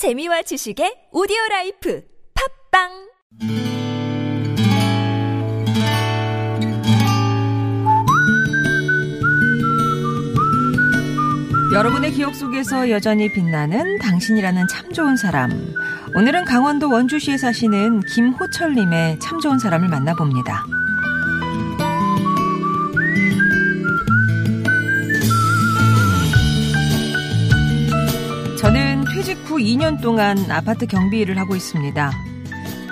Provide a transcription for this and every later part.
재미와 지식의 오디오 라이프 팟빵 여러분의 기억 속에서 여전히 빛나는 당신이라는 참 좋은 사람. 오늘은 강원도 원주시에 사시는 김호철님의 참 좋은 사람을 만나봅니다. 후 2년 동안 아파트 경비 일을 하고 있습니다.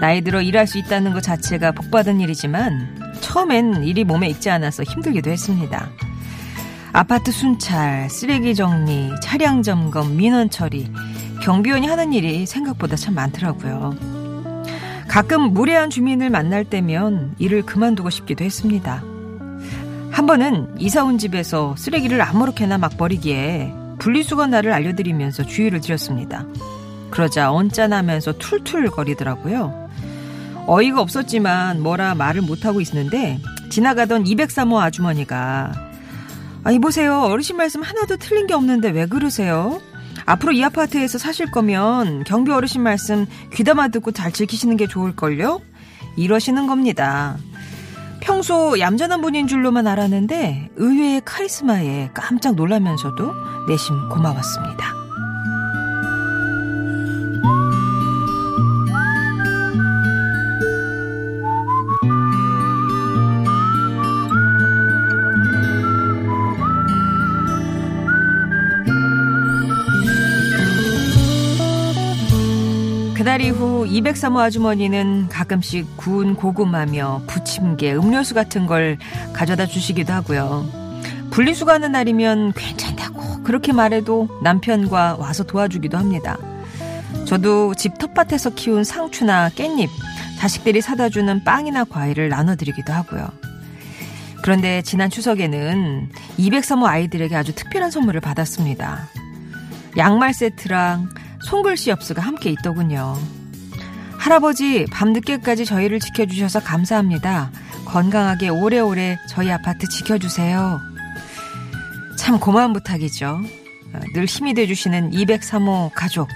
나이 들어 일할 수 있다는 것 자체가 복받은 일이지만 처음엔 일이 몸에 익지 않아서 힘들기도 했습니다. 아파트 순찰, 쓰레기 정리, 차량 점검, 민원 처리, 경비원이 하는 일이 생각보다 참 많더라고요. 가끔 무례한 주민을 만날 때면 일을 그만두고 싶기도 했습니다. 한 번은 이사 온 집에서 쓰레기를 아무렇게나 막 버리기에 분리수거 날을 알려드리면서 주의를 드렸습니다. 그러자 언짢아하면서 툴툴 거리더라고요. 어이가 없었지만 뭐라 말을 못하고 있는데 지나가던 203호 아주머니가 아니 보세요 어르신 말씀 하나도 틀린 게 없는데 왜 그러세요? 앞으로 이 아파트에서 사실 거면 경비 어르신 말씀 귀담아 듣고 잘 지키시는 게 좋을걸요? 이러시는 겁니다. 평소 얌전한 분인 줄로만 알았는데 의외의 카리스마에 깜짝 놀라면서도 내심 고마웠습니다. 그날 이후 203호 아주머니는 가끔씩 구운 고구마며 부침개, 음료수 같은 걸 가져다 주시기도 하고요. 분리수거 하는 날이면 괜찮다고 그렇게 말해도 남편과 와서 도와주기도 합니다. 저도 집 텃밭에서 키운 상추나 깻잎, 자식들이 사다 주는 빵이나 과일을 나눠드리기도 하고요. 그런데 지난 추석에는 203호 아이들에게 아주 특별한 선물을 받았습니다. 양말 세트랑 손글씨 엽수가 함께 있더군요. 할아버지 밤늦게까지 저희를 지켜주셔서 감사합니다. 건강하게 오래오래 저희 아파트 지켜주세요. 참 고마운 부탁이죠. 늘 힘이 돼주시는 203호 가족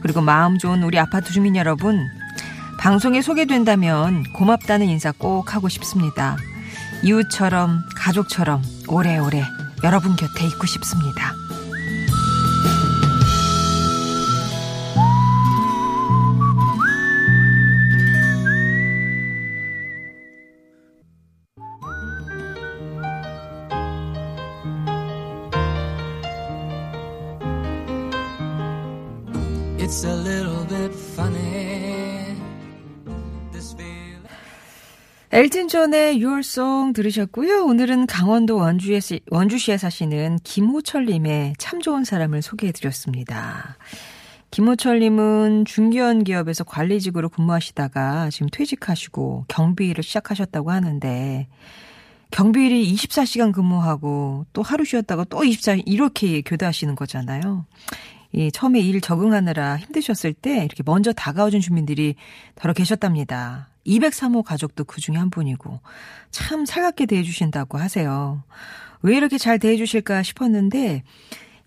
그리고 마음 좋은 우리 아파트 주민 여러분 방송에 소개된다면 고맙다는 인사 꼭 하고 싶습니다. 이웃처럼 가족처럼 오래오래 여러분 곁에 있고 싶습니다. 엘튼 존의 Song 들으셨고요. 오늘은 강원도 원주에, 원주시에 사시는 김호철님의 참 좋은 사람을 소개해드렸습니다. 김호철님은 중견 기업에서 관리직으로 근무하시다가 지금 퇴직하시고 경비일을 시작하셨다고 하는데 경비일이 24시간 근무하고 또 하루 쉬었다가 또 24, 이렇게 교대하시는 거잖아요. 이 처음에 일 적응하느라 힘드셨을 때 이렇게 먼저 다가와준 주민들이 더러 계셨답니다. 203호 가족도 그 중에 한 분이고 참 살갑게 대해주신다고 하세요. 왜 이렇게 잘 대해주실까 싶었는데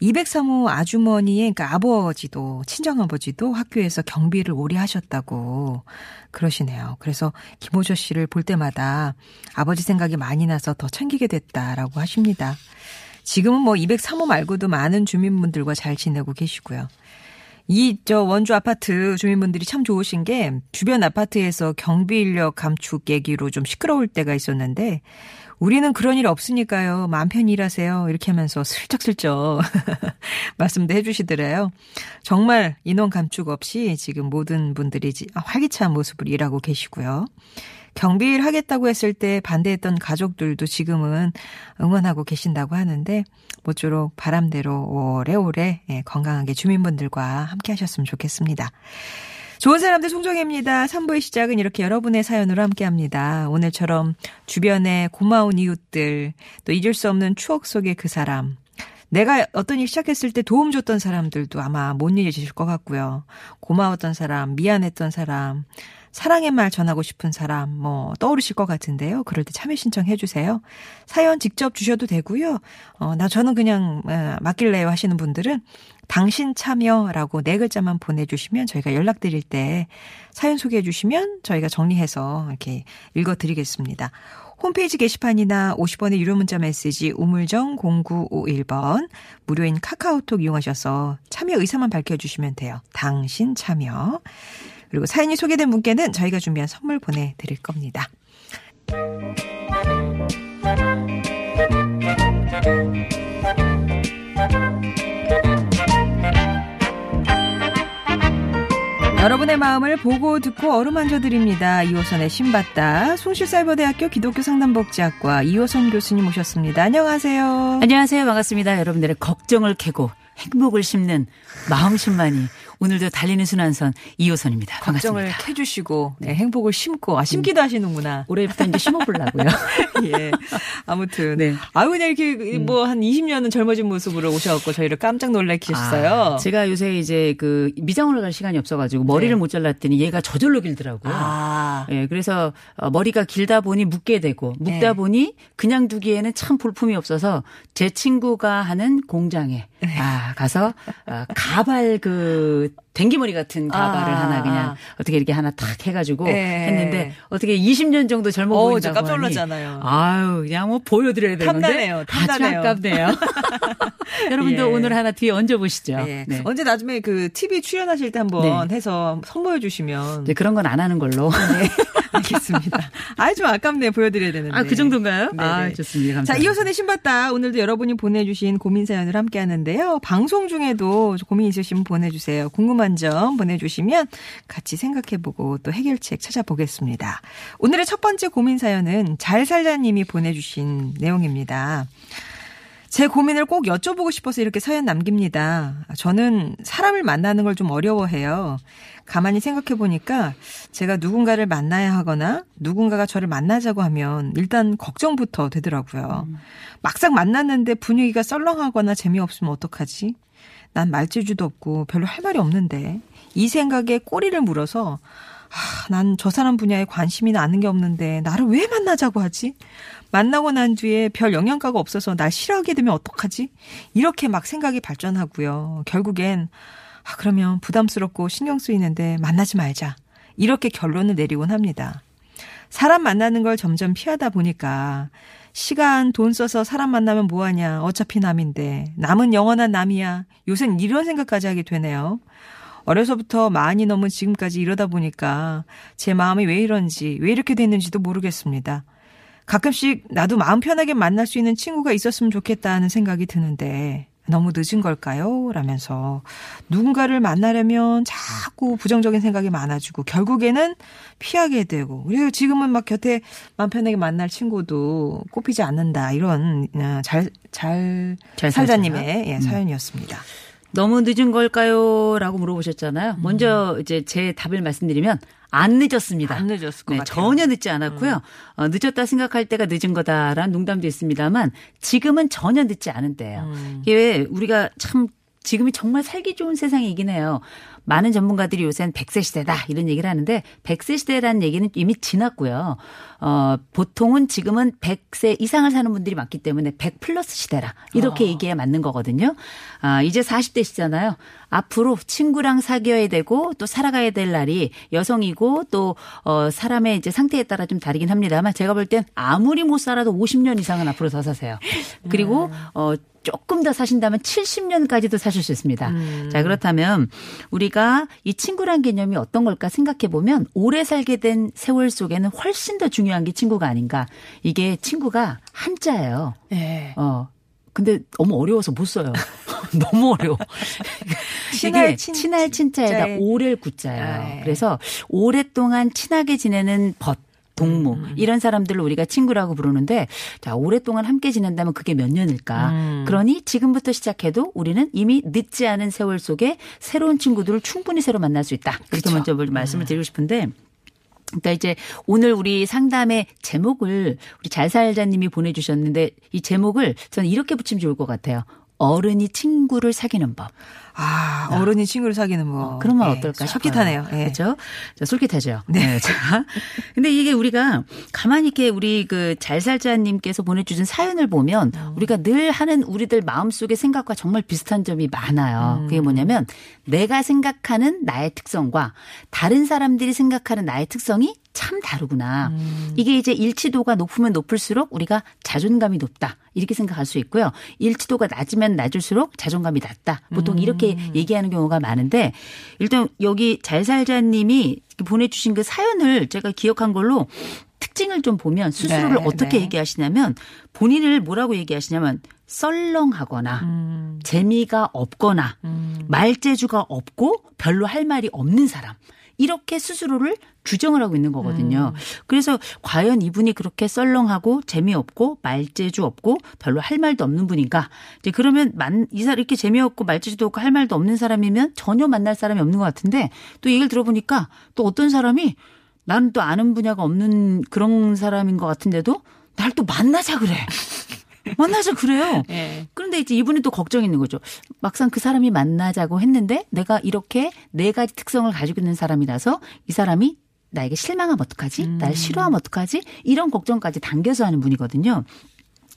203호 아주머니의 그러니까 아버지도 친정아버지도 학교에서 경비를 오래 하셨다고 그러시네요. 그래서 김호철 씨를 볼 때마다 아버지 생각이 많이 나서 더 챙기게 됐다라고 하십니다. 지금은 뭐 203호 말고도 많은 주민분들과 잘 지내고 계시고요. 이, 저, 원주 아파트 주민분들이 참 좋으신 게 주변 아파트에서 경비 인력 감축 얘기로 좀 시끄러울 때가 있었는데 우리는 그런 일 없으니까요. 마음 편히 일하세요. 이렇게 하면서 슬쩍슬쩍 말씀도 해주시더래요. 정말 인원 감축 없이 지금 모든 분들이 활기찬 모습을 일하고 계시고요. 경비일 하겠다고 했을 때 반대했던 가족들도 지금은 응원하고 계신다고 하는데 모쪼록 바람대로 오래오래 예, 건강하게 주민분들과 함께 하셨으면 좋겠습니다. 좋은 사람들 송정혜입니다. 3부의 시작은 이렇게 여러분의 사연으로 함께 합니다. 오늘처럼 주변에 고마운 이웃들, 또 잊을 수 없는 추억 속의 그 사람, 내가 어떤 일 시작했을 때 도움 줬던 사람들도 아마 못 잊으실 것 같고요. 고마웠던 사람, 미안했던 사람, 사랑의 말 전하고 싶은 사람 뭐 떠오르실 것 같은데요. 그럴 때 참여 신청해 주세요. 사연 직접 주셔도 되고요. 어, 나 저는 그냥 어, 맡길래요 하시는 분들은 당신 참여라고 네 글자만 보내주시면 저희가 연락드릴 때 사연 소개해 주시면 저희가 정리해서 이렇게 읽어드리겠습니다. 홈페이지 게시판이나 50원의 유료 문자 메시지 우물정 0951번 무료인 카카오톡 이용하셔서 참여 의사만 밝혀주시면 돼요. 당신 참여. 그리고 사연이 소개된 분께는 저희가 준비한 선물 보내드릴 겁니다. 여러분의 마음을 보고 듣고 어루만져 드립니다. 이호선의 신받다 숭실사이버대학교 기독교 상담복지학과 이호선 교수님 오셨습니다. 안녕하세요. 안녕하세요. 반갑습니다. 여러분들의 걱정을 캐고 행복을 심는 마음심만이 오늘도 달리는 순환선 2호선입니다. 걱정을 반갑습니다. 캐주시고 네, 행복을 심고 아 심기도 하시는구나. 올해부터 이제 심어보려고요. 예. 아무튼 네. 아유 그냥 이렇게 뭐한 20년은 젊어진 모습으로 오셔갖고 저희를 깜짝 놀래키셨어요. 아, 제가 요새 이제 그 미장원을 갈 시간이 없어가지고 머리를 네. 못 잘랐더니 얘가 저절로 길더라고요. 아. 예, 그래서 어, 머리가 길다 보니 묶게 되고 묶다 네. 보니 그냥 두기에는 참 볼품이 없어서 제 친구가 하는 공장에 네. 아, 가서 아, 가발 그 댕기머리 같은 가발을 아. 하나 그냥 어떻게 이렇게 하나 탁 해가지고 네. 했는데 어떻게 20년 정도 젊어 어, 보인다고 저 깜짝 놀랐잖아요. 아유, 그냥 뭐 보여드려야 되는데 탐나네요, 탐나네요. 아깝네요. 여러분도 예. 오늘 하나 뒤에 얹어 보시죠. 예. 네. 언제 나중에 그 TV 출연하실 때 한번 해서 선보여 주시면 이제 그런 건 안 하는 걸로. 네. 알겠습니다. 아이 좀 아깝네 보여드려야 되는데. 아, 그 정도인가요? 네네. 아, 좋습니다. 감사합니다. 자, 이호선의 신받다. 오늘도 여러분이 보내주신 고민 사연을 함께 하는데요. 방송 중에도 고민 있으시면 보내주세요. 궁금한 점 보내주시면 같이 생각해보고 또 해결책 찾아보겠습니다. 오늘의 첫 번째 고민 사연은 잘 살자님이 보내주신 내용입니다. 제 고민을 꼭 여쭤보고 싶어서 이렇게 사연 남깁니다. 저는 사람을 만나는 걸 좀 어려워해요. 가만히 생각해 보니까 제가 누군가를 만나야 하거나 누군가가 저를 만나자고 하면 일단 걱정부터 되더라고요. 막상 만났는데 분위기가 썰렁하거나 재미없으면 어떡하지? 난 말재주도 없고 별로 할 말이 없는데 이 생각에 꼬리를 물어서 아, 난 저 사람 분야에 관심이나 아는 게 없는데 나를 왜 만나자고 하지? 만나고 난 뒤에 별 영향가가 없어서 날 싫어하게 되면 어떡하지? 이렇게 막 생각이 발전하고요. 결국엔 아, 그러면 부담스럽고 신경 쓰이는데 만나지 말자. 이렇게 결론을 내리곤 합니다. 사람 만나는 걸 점점 피하다 보니까 시간, 돈 써서 사람 만나면 뭐하냐. 어차피 남인데. 남은 영원한 남이야. 요새는 이런 생각까지 하게 되네요. 어려서부터 많이 넘은 지금까지 이러다 보니까 제 마음이 왜 이런지, 왜 이렇게 됐는지도 모르겠습니다. 가끔씩 나도 마음 편하게 만날 수 있는 친구가 있었으면 좋겠다는 생각이 드는데 너무 늦은 걸까요? 라면서 누군가를 만나려면 자꾸 부정적인 생각이 많아지고 결국에는 피하게 되고 그리고 지금은 막 곁에 마음 편하게 만날 친구도 꼽히지 않는다 이런 어, 잘, 잘, 잘 살자님의 예, 음. 사연이었습니다. 너무 늦은 걸까요? 라고 물어보셨잖아요. 먼저 이제 제 답을 말씀드리면 안 늦었습니다. 안 늦었을 것 네, 같아요. 전혀 늦지 않았고요. 어, 늦었다 생각할 때가 늦은 거다라는 농담도 있습니다만 지금은 전혀 늦지 않은 때예요. 음. 이게 왜 우리가 참 지금이 정말 살기 좋은 세상이긴 해요. 많은 전문가들이 요새는 100세 시대다 이런 얘기를 하는데 100세 시대라는 얘기는 이미 지났고요. 어, 보통은 지금은 100세 이상을 사는 분들이 많기 때문에 100 플러스 시대라 이렇게 어. 얘기해야 맞는 거거든요. 아, 이제 40대시잖아요. 앞으로 친구랑 사귀어야 되고 또 살아가야 될 날이 여성이고 또 어, 사람의 이제 상태에 따라 좀 다르긴 합니다만 제가 볼 땐 아무리 못 살아도 50년 이상은 앞으로 더 사세요. 그리고 어 조금 더 사신다면 70년까지도 사실 수 있습니다. 자, 그렇다면 우리가 이 친구란 개념이 어떤 걸까 생각해 보면 오래 살게 된 세월 속에는 훨씬 더 중요한 게 친구가 아닌가. 이게 친구가 한자예요. 예. 어. 근데 너무 어려워서 못 써요. 너무 어려워. 친할 이게 친- 친할 친자에다 친자에- 오래를 구자예요. 아, 예. 그래서 오랫동안 친하게 지내는 벗 동무 음, 이런 사람들을 우리가 친구라고 부르는데 자 오랫동안 함께 지낸다면 그게 몇 년일까? 음. 그러니 지금부터 시작해도 우리는 이미 늦지 않은 세월 속에 새로운 친구들을 충분히 새로 만날 수 있다. 이렇게. 먼저 말씀을 드리고 싶은데 그러니까 이제 오늘 우리 상담의 제목을 우리 잘살자님이 보내주셨는데 이 제목을 저는 이렇게 붙이면 좋을 것 같아요. 어른이 친구를 사귀는 법. 아, 어른이 친구를 사귀는 뭐. 어, 그런 말 예, 어떨까? 솔깃하네요. 예. 그렇죠? 자, 솔깃하죠. 네. 자, 근데 이게 우리가 가만히 이렇게 우리 그 잘살자 님께서 보내 주신 사연을 보면 음. 우리가 늘 하는 우리들 마음속의 생각과 정말 비슷한 점이 많아요. 그게 뭐냐면 내가 생각하는 나의 특성과 다른 사람들이 생각하는 나의 특성이 참 다르구나. 음. 이게 이제 일치도가 높으면 높을수록 우리가 자존감이 높다. 이렇게 생각할 수 있고요. 일치도가 낮으면 낮을수록 자존감이 낮다. 보통 이렇게 얘기하는 경우가 많은데 일단 여기 잘살자님이 보내주신 그 사연을 제가 기억한 걸로 특징을 좀 보면 스스로를 네, 어떻게 네. 얘기하시냐면 본인을 뭐라고 얘기하시냐면 썰렁하거나 음. 재미가 없거나 음. 말재주가 없고 별로 할 말이 없는 사람. 이렇게 스스로를 규정을 하고 있는 거거든요. 그래서 과연 이분이 그렇게 썰렁하고 재미없고 말재주 없고 별로 할 말도 없는 분인가? 이제 그러면 만, 이 사람 이렇게 재미없고 말재주도 없고 할 말도 없는 사람이면 전혀 만날 사람이 없는 것 같은데 또 얘기를 들어보니까 또 어떤 사람이 나는 또 아는 분야가 없는 그런 사람인 것 같은데도 날 또 만나자 그래. 만나자 그래요. 예. 그런데 이제 이분이 또 걱정이 있는 거죠. 막상 그 사람이 만나자고 했는데 내가 이렇게 네 가지 특성을 가지고 있는 사람이라서 이 사람이 나에게 실망하면 어떡하지? 날 싫어하면 어떡하지? 이런 걱정까지 당겨서 하는 분이거든요.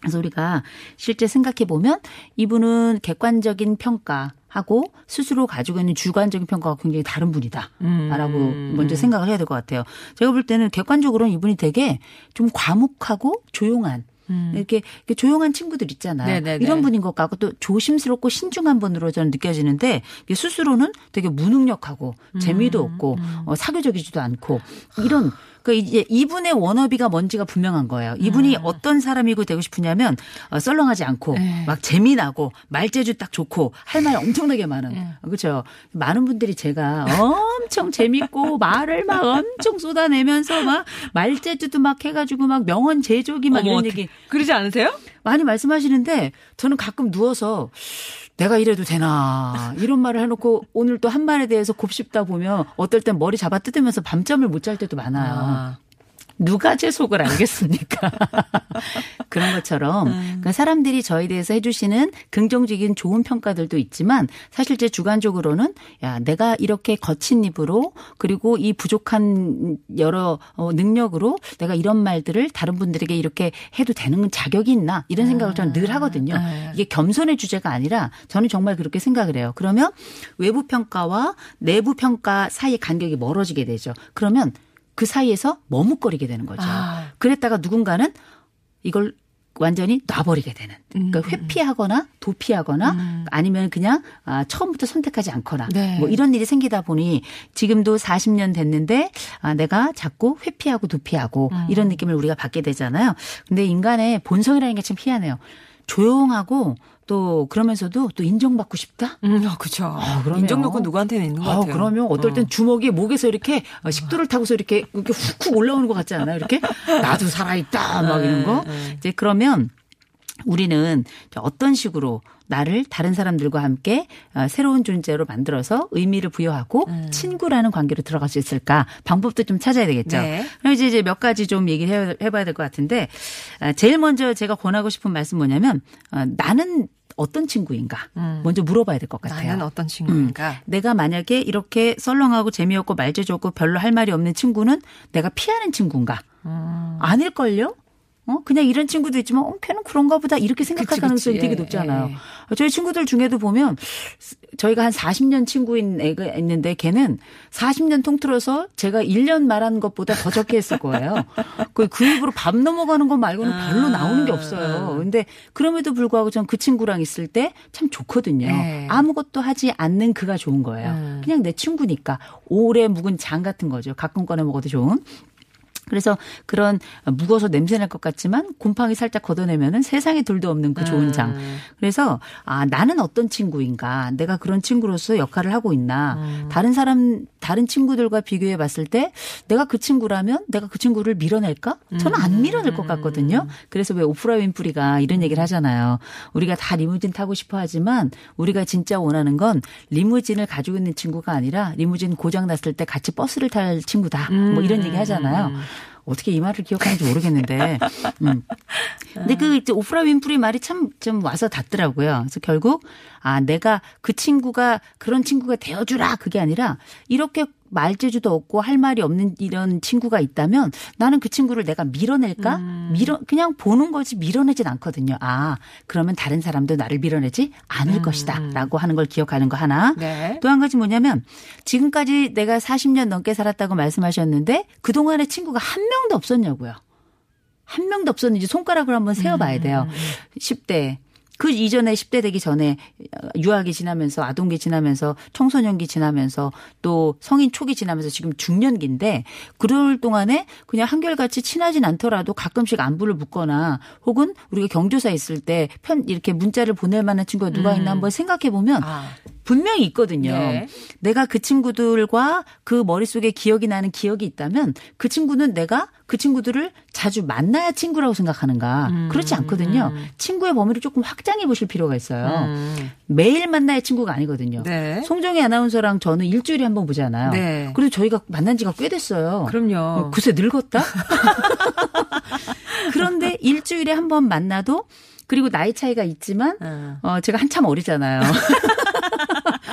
그래서 우리가 실제 생각해 보면 이분은 객관적인 평가 하고 스스로 가지고 있는 주관적인 평가가 굉장히 다른 분이다라고 먼저 생각을 해야 될 것 같아요. 제가 볼 때는 객관적으로는 이분이 되게 좀 과묵하고 조용한 이렇게, 이렇게 조용한 친구들 있잖아요. 네네네. 이런 분인 것 같고 또 조심스럽고 신중한 분으로 저는 느껴지는데 스스로는 되게 무능력하고 재미도 없고 어, 사교적이지도 않고 이런 그 이제 이분의 워너비가 뭔지가 분명한 거예요. 이분이 어떤 사람이고 되고 싶으냐면 어, 썰렁하지 않고 네. 막 재미나고 말재주 딱 좋고 할 말 엄청나게 많은 그렇죠. 많은 분들이 제가 엄청 재밌고 말을 막 엄청 쏟아내면서 막 말재주도 막 해가지고 막 명언 제조기 막 어머, 이런. 얘기 그러지 않으세요? 많이 말씀하시는데 저는 가끔 누워서 내가 이래도 되나 이런 말을 해놓고 오늘 또 한 말에 대해서 곱씹다 보면 어떨 땐 머리 잡아 뜯으면서 밤잠을 못 잘 때도 많아요. 아. 누가 제 속을 알겠습니까? 그런 것처럼 그러니까 사람들이 저에 대해서 해주시는 긍정적인 좋은 평가들도 있지만 사실 제 주관적으로는 야 내가 이렇게 거친 입으로 그리고 이 부족한 여러 어, 능력으로 내가 이런 말들을 다른 분들에게 이렇게 해도 되는 자격이 있나 이런 생각을 저는 늘 하거든요. 이게 겸손의 주제가 아니라 저는 정말 그렇게 생각을 해요. 그러면 외부 평가와 내부 평가 사이의 간격이 멀어지게 되죠. 그러면 그 사이에서 머뭇거리게 되는 거죠. 아. 그랬다가 누군가는 이걸 완전히 놔버리게 되는. 음. 그러니까 회피하거나 도피하거나 아니면 그냥 아, 처음부터 선택하지 않거나 네. 뭐 이런 일이 생기다 보니 지금도 40년 됐는데 아, 내가 자꾸 회피하고 도피하고 음. 이런 느낌을 우리가 받게 되잖아요. 근데 인간의 본성이라는 게 참 희한해요. 조용하고 또 그러면서도 또 인정받고 싶다? 음, 어, 그죠. 그럼요. 인정 욕구 누구한테는 있는 것 아, 같아요. 그러면 어떨 땐 어. 주먹이 목에서 이렇게 어, 식도를 타고서 이렇게 이렇게 훅훅 올라오는 것 같지 않아요? 이렇게 나도 살아 있다 막 이런 거. 네, 이제 그러면 우리는 어떤 식으로 나를 다른 사람들과 함께 어, 새로운 존재로 만들어서 의미를 부여하고 음. 친구라는 관계로 들어갈 수 있을까 방법도 좀 찾아야 되겠죠. 네. 그럼 이제 몇 가지 좀 얘기를 해- 해봐야 될 것 같은데 아, 제일 먼저 제가 권하고 싶은 말씀 뭐냐면 어, 나는 어떤 친구인가 먼저 물어봐야 될 것 같아요. 음. 나는 어떤 친구인가? 내가 만약에 이렇게 썰렁하고 재미없고 말재주 없고 별로 할 말이 없는 친구는 내가 피하는 친구인가? 음. 아닐걸요? 어? 그냥 이런 친구도 있지만, 어, 걔는 그런가 보다. 이렇게 생각할 그치, 가능성이 그치. 되게 예, 높잖아요. 예. 저희 친구들 중에도 보면, 저희가 한 40년 친구인 애가 있는데, 걔는 40년 통틀어서 제가 1년 말한 것보다 더 적게 했을 거예요. 그, 그 입으로 밥 넘어가는 것 말고는 별로 나오는 게 없어요. 근데 그럼에도 불구하고 전 그 친구랑 있을 때 참 좋거든요. 예. 아무것도 하지 않는 그가 좋은 거예요. 음. 그냥 내 친구니까. 오래 묵은 장 같은 거죠. 가끔 꺼내 먹어도 좋은. 그래서 그런 묵어서 냄새 날 것 같지만 곰팡이 살짝 걷어내면은 세상에 둘도 없는 그 좋은 장. 음. 그래서 아 나는 어떤 친구인가? 내가 그런 친구로서 역할을 하고 있나? 음. 다른 사람 다른 친구들과 비교해 봤을 때 내가 그 친구라면 내가 그 친구를 밀어낼까? 저는 안 밀어낼 것 같거든요. 그래서 왜 오프라 윈프리가 이런 얘기를 하잖아요. 우리가 다 리무진 타고 싶어 하지만 우리가 진짜 원하는 건 리무진을 가지고 있는 친구가 아니라 리무진 고장 났을 때 같이 버스를 탈 친구다. 뭐 이런 얘기 하잖아요. 어떻게 이 말을 기억하는지 모르겠는데. 음. 근데 그 이제 오프라 윈프리 말이 참 좀 와서 닿더라고요. 그래서 결국 아 내가 그 친구가 그런 친구가 되어주라 그게 아니라 이렇게 말재주도 없고 할 말이 없는 이런 친구가 있다면 나는 그 친구를 내가 밀어낼까? 음. 밀어 그냥 보는 거지 밀어내진 않거든요. 아 그러면 다른 사람도 나를 밀어내지 않을 것이다라고 하는 걸 기억하는 거 하나. 음. 네. 또한 가지 뭐냐면 지금까지 내가 40년 넘게 살았다고 말씀하셨는데 그 동안에 친구가 한 명도 없었냐고요. 한 명도 없었는지 손가락을 한번 세어봐야 돼요. 10대. 그 이전에 10대 되기 전에 유아기 지나면서 아동기 지나면서 청소년기 지나면서 또 성인 초기 지나면서 지금 중년기인데 그럴 동안에 그냥 한결같이 친하진 않더라도 가끔씩 안부를 묻거나 혹은 우리가 경조사 있을 때 편 이렇게 문자를 보낼 만한 친구가 누가 있나 한번 생각해 보면 아. 분명히 있거든요. 네. 내가 그 친구들과 그 머릿속에 기억이 나는 기억이 있다면 그 친구는 내가 그 친구들을 자주 만나야 친구라고 생각하는가. 음. 그렇지 않거든요. 친구의 범위를 조금 확장해 보실 필요가 있어요. 음. 매일 만나야 친구가 아니거든요. 네. 송정희 아나운서랑 저는 일주일에 한 번 보잖아요. 네. 그래도 저희가 만난 지가 꽤 됐어요. 그럼요. 어, 글쎄 늙었다? 그런데 일주일에 한 번 만나도 그리고 나이 차이가 있지만 어. 어, 제가 한참 어리잖아요.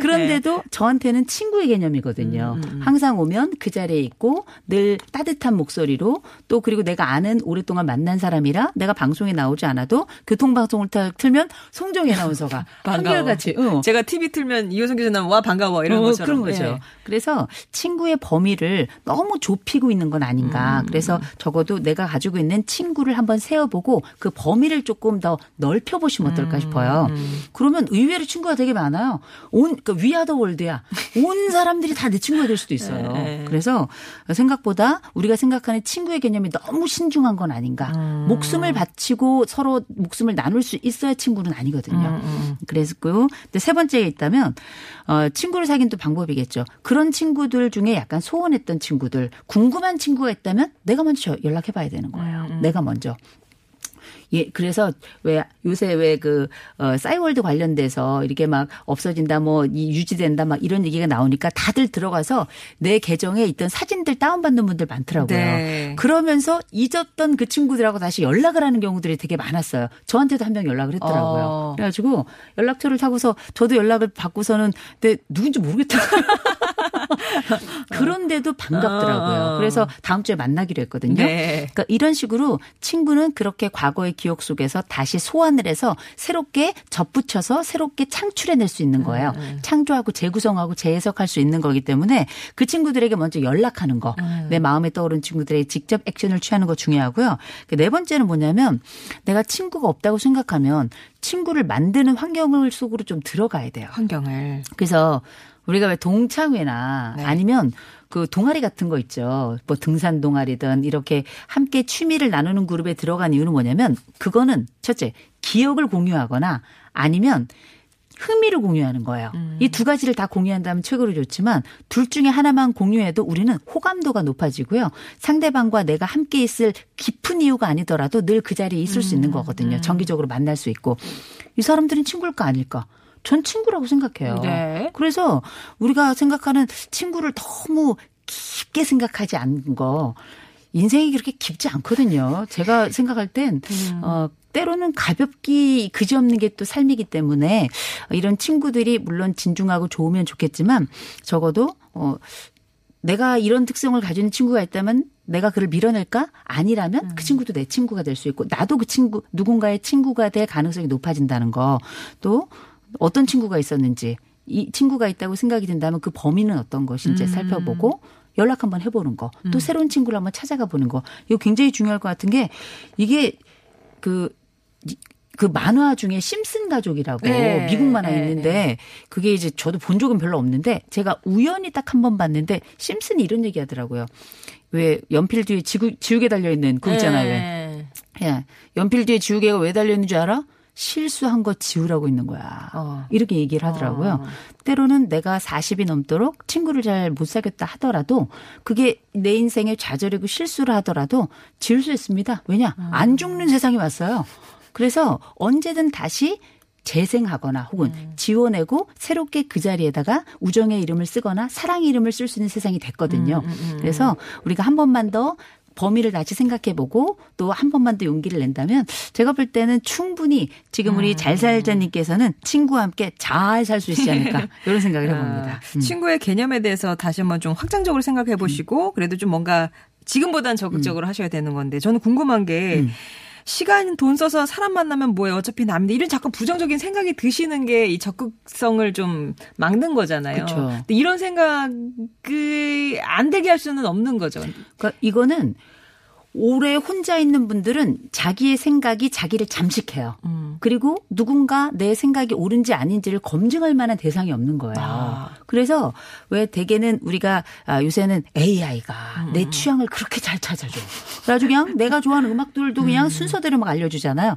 그런데도 저한테는 친구의 개념이거든요. 항상 오면 그 자리에 있고 늘 따뜻한 목소리로 또 그리고 내가 아는 오랫동안 만난 사람이라 내가 방송에 나오지 않아도 교통방송을 타- 틀면 송정혜 아나운서가. 한결같이 어. 제가 TV 틀면 이효성 기자 나면 와 반가워 이런 어, 것처럼. 그런 거죠. 예. 그래서 친구의 범위를 너무 좁히고 있는 건 아닌가. 그래서 적어도 내가 가지고 있는 친구를 한번 세어보고 그 범위를 조금 더 넓혀보시면 어떨까 싶어요. 그러면 의외로 친구가 되게 많아요. 온, 그 위아더 월드야. 온 사람들이 다 내 친구가 될 수도 있어요. 네. 그래서 생각보다 우리가 생각하는 친구의 개념이 너무 신중한 건 아닌가. 목숨을 바치고 서로 목숨을 나눌 수 있어야 친구는 아니거든요. 그래서 그 근데 세 번째에 있다면 어 친구를 사귄 또 방법이겠죠. 그런 친구들 중에 약간 소원했던 친구들, 궁금한 친구가 있다면 내가 먼저 연락해 봐야 되는 거예요. 내가 먼저. 예, 그래서 왜 요새 왜 그 어, 싸이월드 관련돼서 이렇게 막 없어진다 뭐 이 유지된다 막 이런 얘기가 나오니까 다들 들어가서 내 계정에 있던 사진들 다운받는 분들 많더라고요. 네. 그러면서 잊었던 그 친구들하고 다시 연락을 하는 경우들이 되게 많았어요. 저한테도 한 명 연락을 했더라고요. 어. 그래가지고 연락처를 타고서 저도 연락을 받고서는 내 누군지 모르겠다. 그런데도 반갑더라고요. 어. 그래서 다음 주에 만나기로 했거든요. 네. 그러니까 이런 식으로 친구는 그렇게 과거의 기억 속에서 다시 소환을 해서 새롭게 접붙여서 새롭게 창출해낼 수 있는 거예요. 창조하고 재구성하고 재해석할 수 있는 거기 때문에 그 친구들에게 먼저 연락하는 거, 내 마음에 떠오른 친구들에게 직접 액션을 취하는 거 중요하고요. 그네 번째는 뭐냐면 내가 친구가 없다고 생각하면 친구를 만드는 환경을 속으로 좀 들어가야 돼요. 환경을. 그래서 우리가 왜 동창회나 네. 아니면 그 동아리 같은 거 있죠. 뭐 등산 동아리든 이렇게 함께 취미를 나누는 그룹에 들어간 이유는 뭐냐면 그거는 첫째 기억을 공유하거나 아니면 흥미를 공유하는 거예요. 이두 가지를 다 공유한다면 최고로 좋지만 둘 중에 하나만 공유해도 우리는 호감도가 높아지고요. 상대방과 내가 함께 있을 깊은 이유가 아니더라도 늘 그 자리에 있을 수 있는 거거든요. 정기적으로 만날 수 있고. 이 사람들은 친구일까 아닐까? 전 친구라고 생각해요. 네. 그래서 우리가 생각하는 친구를 너무 깊게 생각하지 않는 거 인생이 그렇게 깊지 않거든요. 제가 생각할 땐 어, 때로는 가볍기 그지없는 게 또 삶이기 때문에 이런 친구들이 물론 진중하고 좋으면 좋겠지만 적어도 어 내가 이런 특성을 가지는 친구가 있다면 내가 그를 밀어낼까? 아니라면 그 친구도 내 친구가 될 수 있고 나도 그 친구 누군가의 친구가 될 가능성이 높아진다는 거. 또 어떤 친구가 있었는지 이 친구가 있다고 생각이 든다면 그 범위는 어떤 것인지 살펴보고 연락 한번 해보는 거. 또 새로운 친구를 한번 찾아가 보는 거. 이거 굉장히 중요할 것 같은 게 이게 그 그 만화 중에 심슨 가족이라고 네, 미국 만화 네, 있는데 그게 이제 저도 본 적은 별로 없는데 제가 우연히 딱 한 번 봤는데 심슨이 이런 얘기 하더라고요. 왜 연필 뒤에 지구, 지우개 달려 있는 그거 있잖아요. 왜. 네. 예. 연필 뒤에 지우개가 왜 달려 있는 줄 알아? 실수한 거 지우라고 있는 거야. 어. 이렇게 얘기를 하더라고요. 어. 때로는 내가 40이 넘도록 친구를 잘 못 사귀었다 하더라도 그게 내 인생의 좌절이고 실수를 하더라도 지울 수 있습니다. 왜냐? 음. 안 죽는 세상이 왔어요. 그래서 언제든 다시 재생하거나 혹은 음. 지워내고 새롭게 그 자리에다가 우정의 이름을 쓰거나 사랑의 이름을 쓸 수 있는 세상이 됐거든요. 음, 그래서 우리가 한 번만 더 범위를 다시 생각해보고 또 한 번만 더 용기를 낸다면 제가 볼 때는 충분히 지금 음. 우리 잘살자님께서는 친구와 함께 잘 살 수 있지 않을까 이런 생각을 해봅니다. 아, 음. 친구의 개념에 대해서 다시 한번 좀 확장적으로 생각해 보시고 그래도 좀 뭔가 지금보단 적극적으로 하셔야 되는 건데 저는 궁금한 게 음. 시간 돈 써서 사람 만나면 뭐해 어차피 남인데 이런 자꾸 부정적인 생각이 드시는 게 이 적극성을 좀 막는 거잖아요. 그쵸. 근데 이런 생각이 안 되게 할 수는 없는 거죠. 그러니까 이거는 오래 혼자 있는 분들은 자기의 생각이 자기를 잠식해요. 음. 그리고 누군가 내 생각이 옳은지 아닌지를 검증할 만한 대상이 없는 거예요. 아. 그래서 왜 대개는 우리가 아, 요새는 AI가 음. 내 취향을 그렇게 잘 찾아줘. 그래가지고 그냥 내가 좋아하는 음악들도 그냥 음. 순서대로 막 알려주잖아요.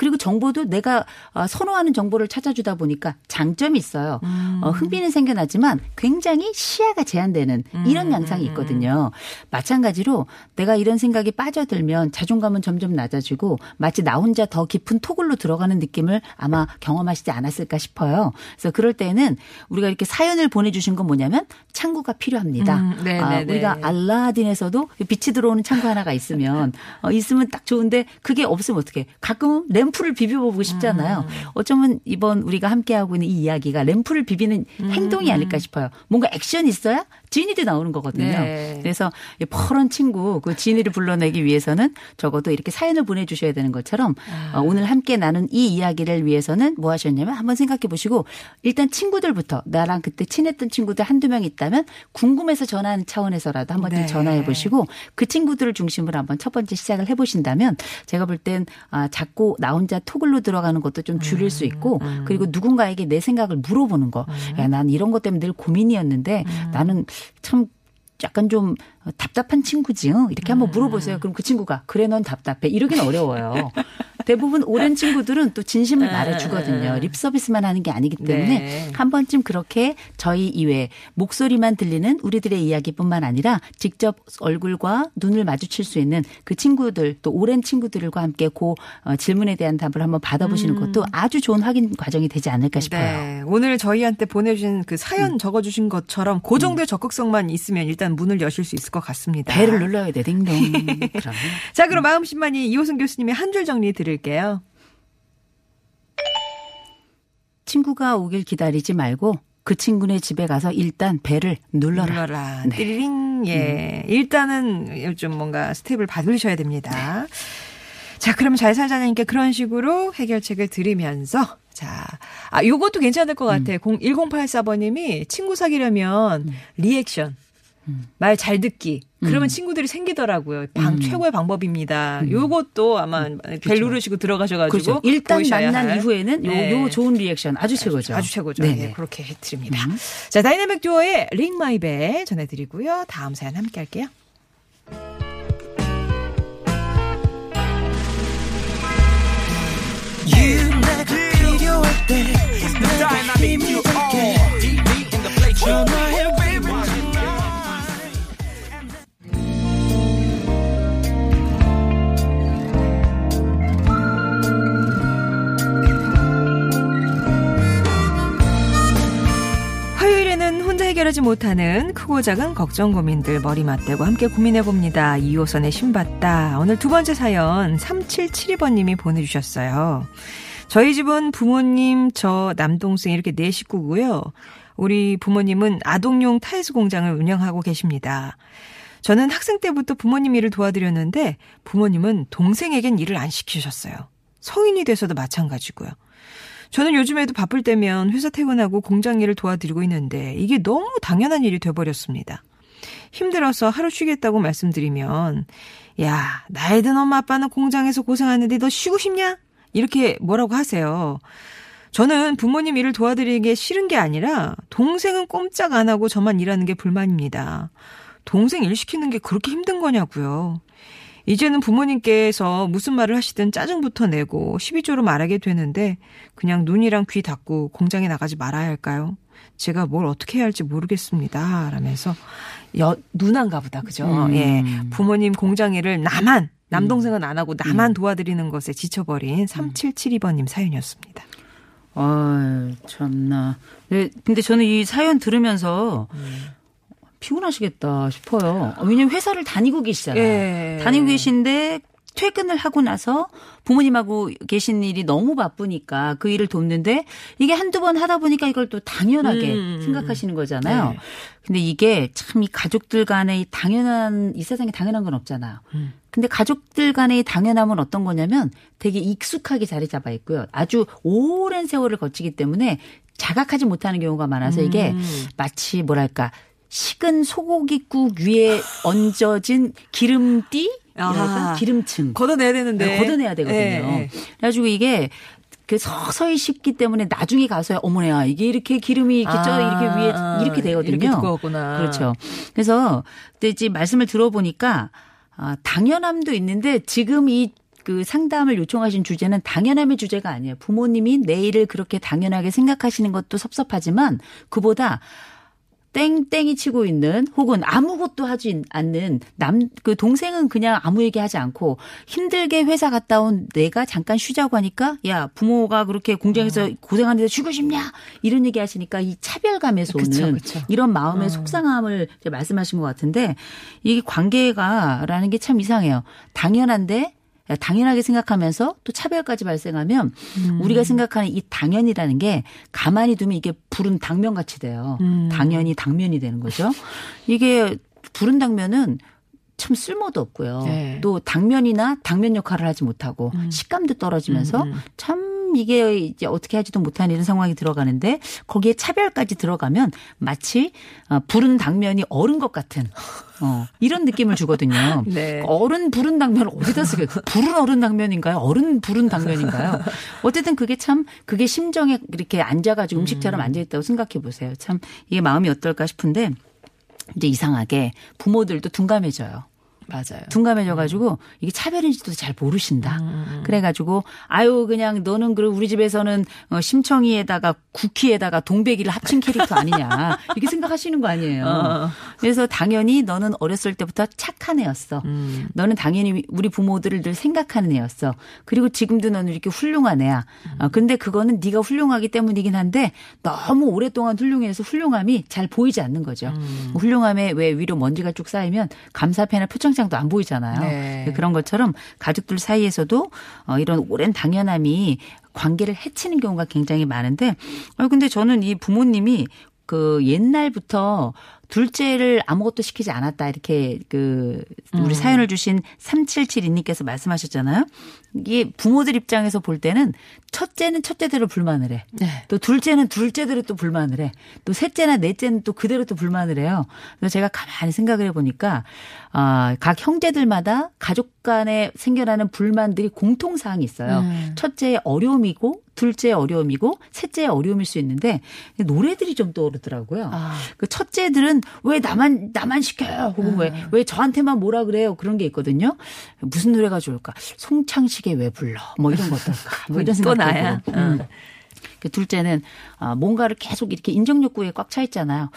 그리고 정보도 내가 아, 선호하는 정보를 찾아주다 보니까 장점이 있어요. 음. 어, 흥미는 생겨나지만 굉장히 시야가 제한되는 음, 이런 양상이 있거든요. 마찬가지로 내가 이런 생각이 빠져들면 자존감은 점점 낮아지고 마치 나 혼자 더 깊은 토굴로 들어가는 느낌을 아마 경험하시지 않았을까 싶어요. 그래서 그럴 때는 우리가 이렇게 사연을 보내주신 건 뭐냐면 창구가 필요합니다. 음, 네, 아, 네, 네. 우리가 알라딘에서도 빛이 들어오는 창구 하나가 있으면 어, 있으면 딱 좋은데 그게 없으면 어떻게? 가끔은 램프를 비벼보고 싶잖아요. 음. 어쩌면 이번 우리가 함께하고 있는 이 이야기가 램프를 비비는 음. 행동이 아닐까 싶어요. 뭔가 액션이 있어야 진이도 나오는 거거든요. 네. 그래서 이 퍼런 친구 그 진이를 불러내기 위해서는 적어도 이렇게 사연을 보내주셔야 되는 것처럼 아. 어, 오늘 함께 나눈 이 이야기를 위해서는 뭐 하셨냐면 한번 생각해 보시고 일단 친구들부터 나랑 그때 친했던 친구들 한두 명 있다면 궁금해서 전화하는 차원에서라도 한번 좀 네. 전화해 보시고 그 친구들을 중심으로 한번 첫 번째 시작을 해 보신다면 제가 볼 땐 아, 자꾸 나 혼자 토글로 들어가는 것도 좀 줄일 음, 수 있고 그리고 누군가에게 내 생각을 물어보는 거. 야, 난 이런 것 때문에 늘 고민이었는데 음. 나는 참 약간 좀 답답한 친구지. 요 이렇게 한번 물어보세요. 그럼 그 친구가 그래 넌 답답해. 이러긴 어려워요. 대부분 오랜 친구들은 또 진심을 말해주거든요. 립 서비스만 하는 게 아니기 때문에 네. 한 번쯤 그렇게 저희 이외 목소리만 들리는 우리들의 이야기뿐만 아니라 직접 얼굴과 눈을 마주칠 수 있는 그 친구들 또 오랜 친구들과 함께 그 어, 질문에 대한 답을 한번 받아보시는 것도 아주 좋은 확인 과정이 되지 않을까 싶어요. 네. 오늘 저희한테 보내주신 그 사연 적어주신 것처럼 그 정도의 적극성만 있으면 일단 문을 여실 수 있을 것 같습니다. 배를 눌러야 돼, 딩동. 그럼. 자, 그럼 마음심만이 이호승 교수님의 한 줄 정리 들을게요. 친구가 오길 기다리지 말고 그 친구네 집에 가서 일단 벨을 눌러라. 눌러라. 네. 띠리링. 예. 일단은 좀 뭔가 스텝을 밟으셔야 됩니다. 자, 그럼 잘 살자님께 그런 식으로 해결책을 드리면서 자, 아, 요것도 괜찮을 것 같아. 요 1084번님이 친구 사귀려면 리액션. 말잘 듣기. 그러면 친구들이 생기더라고요. 방 최고의 방법입니다. 요것도 아마 벨 누르시고 들어가셔가지고 그렇죠. 일단 만난 할. 이후에는 요, 네. 요 좋은 리액션 아주 최고죠. 아주 최고죠. 네네. 음. 예, 그렇게 해드립니다. 자, 다이내믹 듀오의 Ring My Bell 전해드리고요. 다음 사연 함께 할게요. 내가 필요할 때 내가 힘이 될게 전화해 baby 화요 해결하지 못하는 크고 작은 걱정 고민들 머리 맞대고 함께 고민해봅니다. 2호선의 신받다. 오늘 두 번째 사연 3772번님이 보내주셨어요. 저희 집은 부모님, 저 남동생 이렇게 네 식구고요. 우리 부모님은 아동용 타이스 공장을 운영하고 계십니다. 저는 학생 때부터 부모님 일을 도와드렸는데 부모님은 동생에겐 일을 안 시키셨어요. 성인이 돼서도 마찬가지고요. 저는 요즘에도 바쁠 때면 회사 퇴근하고 공장 일을 도와드리고 있는데 이게 너무 당연한 일이 돼버렸습니다. 힘들어서 하루 쉬겠다고 말씀드리면 야 나이 든 엄마 아빠는 공장에서 고생하는데 너 쉬고 싶냐? 이렇게 뭐라고 하세요. 저는 부모님 일을 도와드리는 게 싫은 게 아니라 동생은 꼼짝 안 하고 저만 일하는 게 불만입니다. 동생 일 시키는 게 그렇게 힘든 거냐고요. 이제는 부모님께서 무슨 말을 하시든 짜증부터 내고 12조로 말하게 되는데 그냥 눈이랑 귀 닫고 공장에 나가지 말아야 할까요? 제가 뭘 어떻게 해야 할지 모르겠습니다. 라면서 여, 누난가 보다. 그죠? 음. 예. 부모님 공장 일을 나만 남동생은 안 하고 나만 도와드리는 것에 지쳐버린 3772번님 사연이었습니다. 아, 참나. 네, 근데 저는 이 사연 들으면서 피곤하시겠다 싶어요. 어, 왜냐면 회사를 다니고 계시잖아요. 예. 다니고 계신데 퇴근을 하고 나서 부모님하고 계신 일이 너무 바쁘니까 그 일을 돕는데 이게 한두 번 하다 보니까 이걸 또 당연하게 음. 생각하시는 거잖아요. 네. 근데 이게 참 이 가족들 간의 이 당연한 이 세상에 당연한 건 없잖아요. 음. 근데 가족들 간의 당연함은 어떤 거냐면 되게 익숙하게 자리 잡아 있고요. 아주 오랜 세월을 거치기 때문에 자각하지 못하는 경우가 많아서 이게 음. 마치 뭐랄까 식은 소고기국 위에 얹어진 기름띠 아하. 기름층 걷어내야 되는데. 네, 걷어내야 되거든요. 예, 예. 그래가지고 이게 그 서서히 식기 때문에 나중에 가서야 어머나 이게 이렇게 기름이 이렇게 쪄 이렇게 위에 아, 이렇게 되거든요. 이렇게 두꺼웠구나. 그렇죠. 그래서 근데 이제 말씀을 들어보니까 아, 당연함도 있는데 지금 이그 상담을 요청하신 주제는 당연함의 주제가 아니에요. 부모님이 내 일을 그렇게 당연하게 생각하시는 것도 섭섭하지만 그보다 땡땡이 치고 있는 혹은 아무것도 하지 않는 남 그 동생은 그냥 아무 얘기 하지 않고 힘들게 회사 갔다 온 내가 잠깐 쉬자고 하니까 야 부모가 그렇게 공장에서 음. 고생하는데 쉬고 싶냐 이런 얘기 하시니까 이 차별감에서 그쵸, 오는 그쵸. 이런 마음의 어. 속상함을 말씀하신 것 같은데 이게 관계가라는 게 참 이상해요. 당연한데 당연하게 생각하면서 또 차별까지 발생하면 음. 우리가 생각하는 이 당연이라는 게 가만히 두면 이게 불은 당면같이 돼요. 음. 당연히 당면이 되는 거죠. 이게 부른 당면은 참 쓸모도 없고요. 네. 또 당면이나 당면 역할을 하지 못하고 음. 식감도 떨어지면서 음, 음. 참 이게 이제 어떻게 하지도 못하는 이런 상황이 들어가는데 거기에 차별까지 들어가면 마치 어, 부른 당면이 얼은 것 같은 어, 이런 느낌을 주거든요. 네. 얼은 부른 당면을 어디다 쓰게? 불은 얼은 당면인가요? 얼은 부른 당면인가요? 어쨌든 그게 참 그게 심정에 이렇게 앉아가지고 음식처럼 앉아있다고 생각해 보세요. 참 이게 마음이 어떨까 싶은데 이제 이상하게 부모들도 둔감해져요. 맞아요. 둔감해져가지고 이게 차별인지도 잘 모르신다. 음, 그래가지고 아유 그냥 너는 그 우리 집에서는 어, 심청이에다가 국희에다가 동백이를 합친 캐릭터 아니냐 이렇게 생각하시는 거 아니에요. 어. 그래서 당연히 너는 어렸을 때부터 착한 애였어. 음. 너는 당연히 우리 부모들을 늘 생각하는 애였어. 그리고 지금도 너는 이렇게 훌륭한 애야. 어, 근데 그거는 네가 훌륭하기 때문이긴 한데 너무 오랫동안 훌륭해서 훌륭함이 잘 보이지 않는 거죠. 음. 훌륭함에 왜 위로 먼지가 쭉 쌓이면 감사패나 표창장 도 안 보이잖아요. 네. 그런 것처럼 가족들 사이에서도 어, 이런 오랜 당연함이 관계를 해치는 경우가 굉장히 많은데, 어, 근데 저는 이 부모님이 그 옛날부터 둘째를 아무것도 시키지 않았다 이렇게 그 음. 우리 사연을 주신 3772님께서 말씀하셨잖아요. 이게 부모들 입장에서 볼 때는 첫째는 첫째대로 불만을 해. 네. 또 둘째는 둘째대로 또 불만을 해. 또 셋째나 넷째는 또 그대로 또 불만을 해요. 그래서 제가 가만히 생각을 해 보니까 아, 각 형제들마다 가족 간에 생겨나는 불만들이 공통 사항이 있어요. 음. 첫째의 어려움이고 둘째의 어려움이고 셋째의 어려움일 수 있는데 노래들이 좀 떠오르더라고요. 아. 그 첫째들은 왜 나만 나만 시켜요? 혹은 왜 음. 왜 저한테만 뭐라 그래요? 그런 게 있거든요. 무슨 노래가 좋을까? 송창식의 왜 불러? 뭐 이런 거 어떨까? 뭐 이런 또 생각 나야? 음. 그 둘째는 아, 뭔가를 계속 이렇게 인정 욕구에 꽉 차 있잖아요.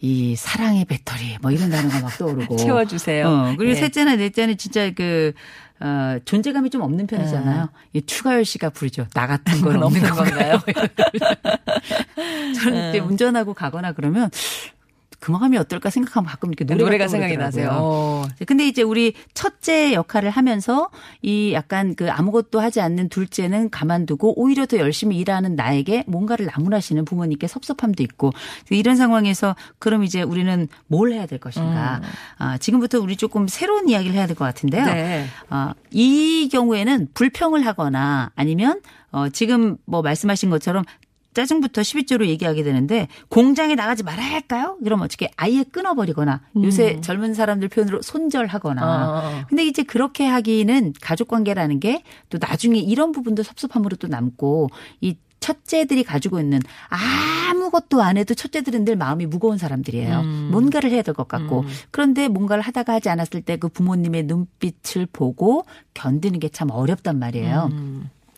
이 사랑의 배터리 뭐 이런 단어가 막 떠오르고 채워주세요. 어, 그리고 네. 셋째나 넷째는 진짜 그 어, 존재감이 좀 없는 편이잖아요. 이 추가열 씨가 부르죠. 나 같은 건 없는 건가요? 저는 이제 운전하고 가거나 그러면 그 마음이 어떨까 생각하면 가끔 이렇게 노래가, 노래가 생각이. 나세요. 어. 근데 이제 우리 첫째 역할을 하면서 이 약간 그 아무것도 하지 않는 둘째는 가만두고 오히려 더 열심히 일하는 나에게 뭔가를 나무라시는 부모님께 섭섭함도 있고 이런 상황에서 그럼 이제 우리는 뭘 해야 될 것인가? 아, 지금부터 우리 조금 새로운 이야기를 해야 될 것 같은데요. 네. 어, 이 경우에는 불평을 하거나 아니면 어, 지금 뭐 말씀하신 것처럼 짜증부터 12조로 얘기하게 되는데 공장에 나가지 말아야 할까요? 그럼 어떻게 아예 끊어버리거나 요새 젊은 사람들 표현으로 손절하거나. 어. 근데 이제 그렇게 하기는 가족 관계라는 게 또 나중에 이런 부분도 섭섭함으로 또 남고 이 첫째들이 가지고 있는 아무것도 안 해도 첫째들은 늘 마음이 무거운 사람들이에요. 뭔가를 해야 될 것 같고. 그런데 뭔가를 하다가 하지 않았을 때 그 부모님의 눈빛을 보고 견디는 게 참 어렵단 말이에요.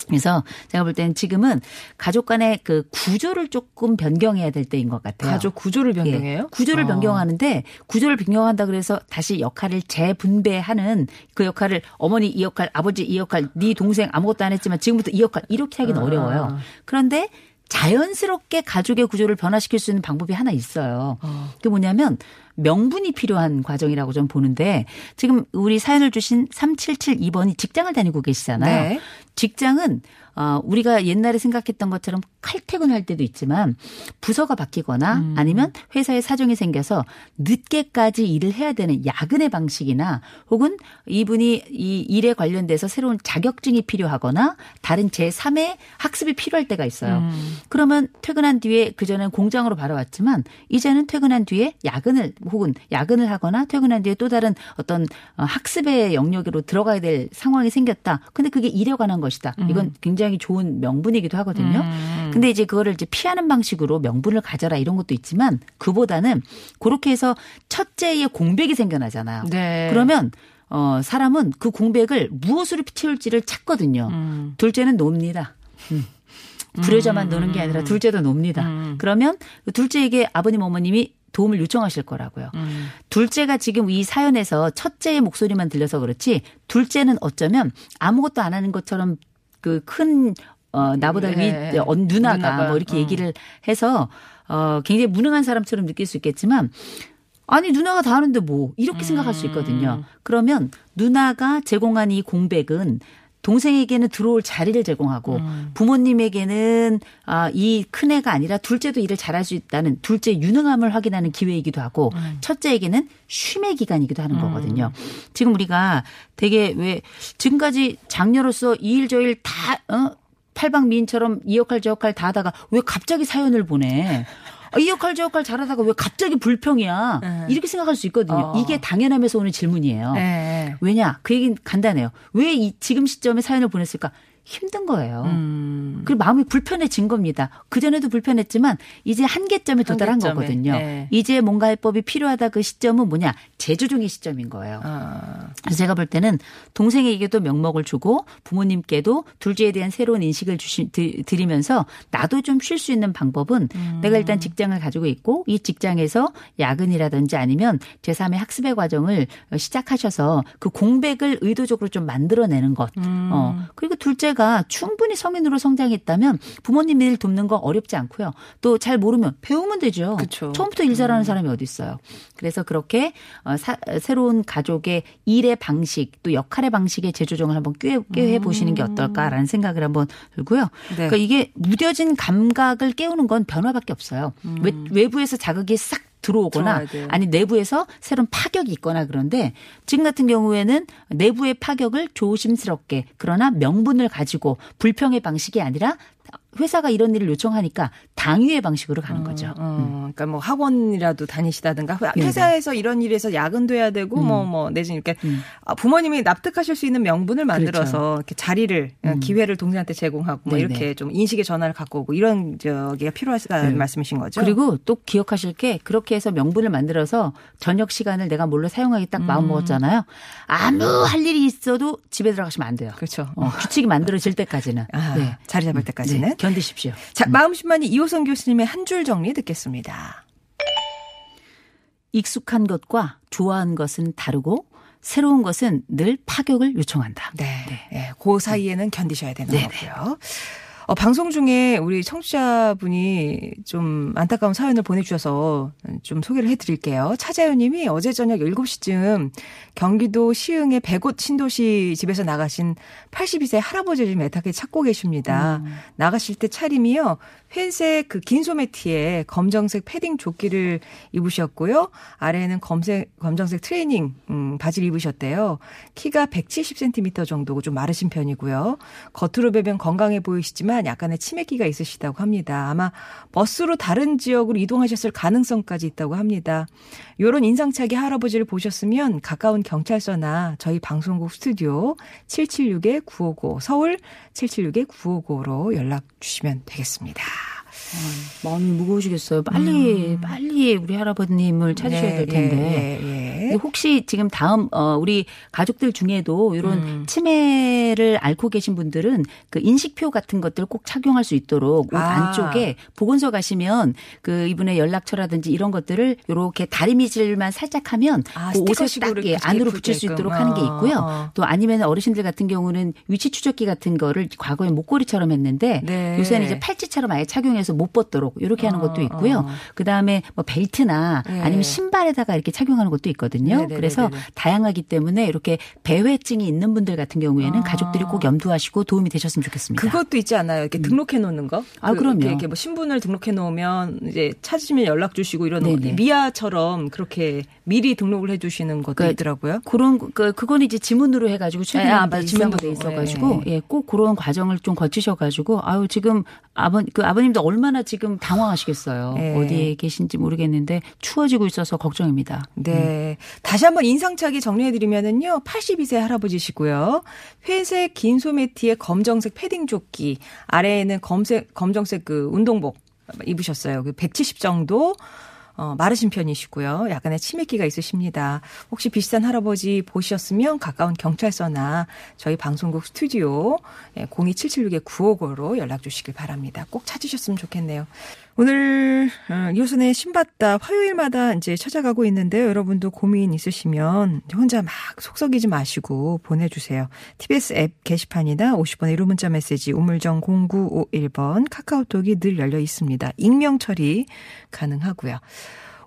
그래서 제가 볼 때는 지금은 가족 간의 그 구조를 조금 변경해야 될 때인 것 같아요. 가족 구조를 변경해요? 예, 구조를 어. 변경하는데 구조를 변경한다 그래서 다시 역할을 재분배하는 그 역할을 어머니 이 역할, 아버지 이 역할, 네 동생 아무것도 안 했지만 지금부터 이 역할 이렇게 하기는 아. 어려워요. 그런데 자연스럽게 가족의 구조를 변화시킬 수 있는 방법이 하나 있어요. 어. 그게 뭐냐면 명분이 필요한 과정이라고 좀 보는데 지금 우리 사연을 주신 3772번이 직장을 다니고 계시잖아요. 네. 직장은 어 우리가 옛날에 생각했던 것처럼 칼퇴근할 때도 있지만 부서가 바뀌거나 음. 아니면 회사에 사정이 생겨서 늦게까지 일을 해야 되는 야근의 방식이나 혹은 이분이 이 일에 관련돼서 새로운 자격증이 필요하거나 다른 제3의 학습이 필요할 때가 있어요. 음. 그러면 퇴근한 뒤에 그전엔 공장으로 바로 왔지만 이제는 퇴근한 뒤에 야근을 혹은 야근을 하거나 퇴근한 뒤에 또 다른 어떤 어, 학습의 영역으로 들어가야 될 상황이 생겼다. 근데 그게 일에 관한 것이다. 이건 굉장히 좋은 명분이기도 하거든요. 근데 이제 그거를 이제 피하는 방식으로 명분을 가져라 이런 것도 있지만 그보다는 그렇게 해서 첫째의 공백이 생겨나잖아요. 네. 그러면 어 사람은 그 공백을 무엇으로 채울지를 찾거든요. 음. 둘째는 놉니다. 음. 불효자만 노는 게 아니라 둘째도 놉니다. 음. 그러면 그 둘째에게 아버님 어머님이 도움을 요청하실 거라고요. 음. 둘째가 지금 이 사연에서 첫째의 목소리만 들려서 그렇지 둘째는 어쩌면 아무것도 안 하는 것처럼 그큰 어, 나보다 네. 위, 어, 누나가, 누나가, 뭐 이렇게 어. 얘기를 해서 어, 굉장히 무능한 사람처럼 느낄 수 있겠지만 아니 누나가 다 하는데 뭐 이렇게 생각할 수 음. 있거든요. 그러면 누나가 제공한 이 공백은 동생에게는 들어올 자리를 제공하고 음. 부모님에게는 아, 이 큰애가 아니라 둘째도 일을 잘할 수 있다는 둘째 유능함을 확인하는 기회이기도 하고 음. 첫째에게는 쉼의 기간이기도 하는 거거든요. 지금 우리가 되게 왜 지금까지 장녀로서 이 일 저 일 다 어? 팔방미인처럼 이 역할 저 역할 다 하다가 왜 갑자기 사연을 보내? 아, 이 역할 저 역할 잘하다가 왜 갑자기 불평이야? 네. 이렇게 생각할 수 있거든요. 어. 이게 당연함에서 오는 질문이에요. 네. 왜냐? 그 얘기는 간단해요. 왜 이 지금 시점에 사연을 보냈을까? 힘든 거예요. 음. 그리고 마음이 불편해진 겁니다. 그전에도 불편했지만 이제 한계점에 도달한 한계점에, 거거든요. 네. 이제 뭔가 해법이 필요하다 그 시점은 뭐냐? 제주종의 시점인 거예요. 아. 그래서 제가 볼 때는 동생에게도 명목을 주고 부모님께도 둘째에 대한 새로운 인식을 주시, 드, 드리면서 나도 좀 쉴 수 있는 방법은 내가 일단 직장을 가지고 있고 이 직장에서 야근이라든지 아니면 제3의 학습의 과정을 시작하셔서 그 공백을 의도적으로 좀 만들어내는 것. 어. 그리고 둘째 가 충분히 성인으로 성장했다면 부모님 일 돕는 거 어렵지 않고요. 또 잘 모르면 배우면 되죠. 그쵸. 처음부터 일 잘하는 사람이 어디 있어요. 그래서 그렇게 어, 사- 새로운 가족의 일의 방식 또 역할의 방식의 재조정을 한번 꾀, 꾀해 보시는 게 어떨까라는 생각을 한번 들고요. 네. 그러니까 이게 무뎌진 감각을 깨우는 건 변화밖에 없어요. 외, 외부에서 자극이 싹 들어오거나. 아니 내부에서 새로운 파격이 있거나 그런데 지금 같은 경우에는 내부의 파격을 조심스럽게 그러나 명분을 가지고 불평의 방식이 아니라 회사가 이런 일을 요청하니까 당위의 방식으로 가는 거죠. 어, 그러니까 뭐 학원이라도 다니시다든가 회-. 회사에서 이런 일에서 야근도 해야 되고 뭐뭐 내지 이렇게 음. 아, 부모님이 납득하실 수 있는 명분을 만들어서 이렇게 자리를 어, 기회를 동생한테 제공하고 뭐 그렇죠. 음. 이렇게 좀 인식의 전환을 갖고 오고 이런 저기가 필요하시다는 말씀이신 거죠. 그리고 또 기억하실 게 그렇게 해서 명분을 만들어서 저녁 시간을 내가 몰래 사용하기 딱 마음 먹었잖아요. 아무 할 일이 있어도 집에 들어가시면 안 돼요. 그렇죠. 어, 규칙이 만들어질 때까지는 아, 네. 자리 잡을 때까지는. 네, 견디십시오. 자, 마음심만이 이호선 교수님의 한 줄 정리 듣겠습니다. 익숙한 것과 좋아하는 것은 다르고 새로운 것은 늘 파격을 요청한다. 네. 네. 그 사이에는 견디셔야 되는 네네. 거고요. 어, 방송 중에 우리 청취자분이 좀 안타까운 사연을 보내주셔서 좀 소개를 해드릴게요. 차자연 님이 어제 저녁 7시쯤 경기도 시흥의 백옷 신도시 집에서 나가신 82세 할아버지를 메타게 찾고 계십니다. 나가실 때 차림이요. 회색 그 긴 소매 티에 검정색 패딩 조끼를 입으셨고요. 아래에는 검색, 검정색 트레이닝 음, 바지를 입으셨대요. 키가 170cm 정도고 좀 마르신 편이고요. 겉으로 보면 건강해 보이시지만 약간의 치매기가 있으시다고 합니다. 아마 버스로 다른 지역으로 이동하셨을 가능성까지 있다고 합니다. 요런 인상착의 할아버지를 보셨으면 가까운 경찰서나 저희 방송국 스튜디오 776-955 서울 776-955로 연락 주시면 되겠습니다. 마음이 무거우시겠어요. 빨리 빨리 우리 할아버님을 찾으셔야 될 텐데. 예, 예, 예. 근데 혹시 지금 다음 어 우리 가족들 중에도 이런 음. 치매를 앓고 계신 분들은 그 인식표 같은 것들 꼭 착용할 수 있도록 옷 아. 안쪽에 보건소 가시면 그 이분의 연락처라든지 이런 것들을 요렇게 다리미질만 살짝 하면 아, 그 스티커식으로 딱 예, 안으로 붙일 수. 있도록 하는 게 있고요. 어. 또 아니면 어르신들 같은 경우는 위치 추적기 같은 거를 과거에 목걸이처럼 했는데 네. 요새는 이제 팔찌처럼 아예 착용해서 못 벗도록 이렇게 하는 어, 것도 있고요. 어. 그다음에 뭐 벨트나 예. 아니면 신발에다가 이렇게 착용하는 것도 있거든요. 네네네네네. 그래서 다양하기 때문에 이렇게 배회증이 있는 분들 같은 경우에는 아. 가족들이 꼭 염두하시고 도움이 되셨으면 좋겠습니다. 그것도 있지 않아요? 이렇게 등록해 놓는 거? 아, 그, 그럼요. 이렇게, 뭐 신분을 등록해 놓으면 이제 찾으시면 연락 주시고 이런 네네. 미아처럼 그렇게 미리 등록을 해 주시는 것도 그- 있더라고요. 그런 그 그건 이제 지문으로 해 가지고 출금이 아, 아, 맞아. 지문으로 있어. 돼 있어 가지고 예. 예꼭 그런 과정을 좀 거치셔 가지고 아유 지금 아버 그 아버님도 얼마나 지금 당황하시겠어요. 예. 어디에 계신지 모르겠는데 추워지고 있어서 걱정입니다. 네. 다시 한번 인상차게 정리해드리면은요, 82세 할아버지시고요. 회색 긴 소매 티에 검정색 패딩 조끼, 아래에는 검색, 검정색 그 운동복 입으셨어요. 그 170 정도, 어, 마르신 편이시고요. 약간의 치매기가 있으십니다. 혹시 비슷한 할아버지 보셨으면 가까운 경찰서나 저희 방송국 스튜디오 02776-9555로 연락 주시길 바랍니다. 꼭 찾으셨으면 좋겠네요. 오늘 어, 이호선의 신받다 화요일마다 이제 찾아가고 있는데요. 여러분도 고민 있으시면 혼자 막 속썩이지 마시고 보내주세요. TBS 앱 게시판이나 50번의 1호 문자 메시지 우물정 0951번 카카오톡이 늘 열려 있습니다. 익명 처리 가능하고요.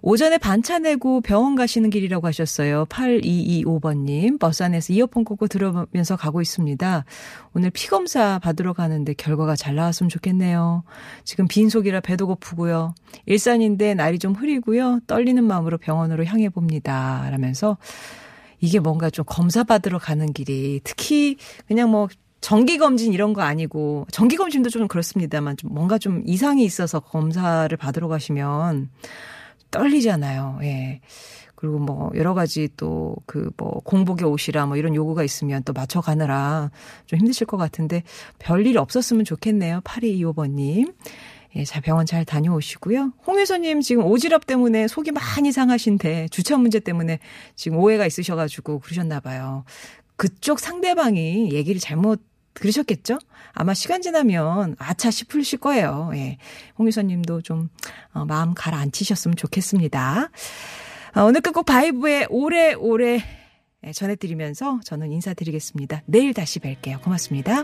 오전에 반차 내고 병원 가시는 길이라고 하셨어요. 8225번님. 버스 안에서 이어폰 꽂고 들으면서 가고 있습니다. 오늘 피검사 받으러 가는데 결과가 잘 나왔으면 좋겠네요. 지금 빈속이라 배도 고프고요. 일산인데 날이 좀 흐리고요. 떨리는 마음으로 병원으로 향해 봅니다. 라면서 이게 뭔가 좀 검사 받으러 가는 길이 특히 그냥 뭐 정기 검진 이런 거 아니고 정기 검진도 좀 그렇습니다만 좀 뭔가 좀 이상이 있어서 검사를 받으러 가시면 떨리잖아요. 예. 그리고 뭐 여러 가지 또 그 뭐 공복에 오시라 뭐 이런 요구가 있으면 또 맞춰 가느라 좀 힘드실 것 같은데 별일 없었으면 좋겠네요. 8225번님. 예, 자, 병원 잘 다녀오시고요. 홍유서님 지금 오지랖 때문에 속이 많이 상하신데 주차 문제 때문에 지금 오해가 있으셔가지고 그러셨나 봐요. 그쪽 상대방이 얘기를 잘못 들으셨겠죠? 아마 시간 지나면 아차 싶으실 거예요. 예. 홍유선 님도 좀 어, 마음 가라앉히셨으면 좋겠습니다. 어, 오늘 끝곡 바이브의 오래오래 예, 전해드리면서 저는 인사드리겠습니다. 내일 다시 뵐게요. 고맙습니다.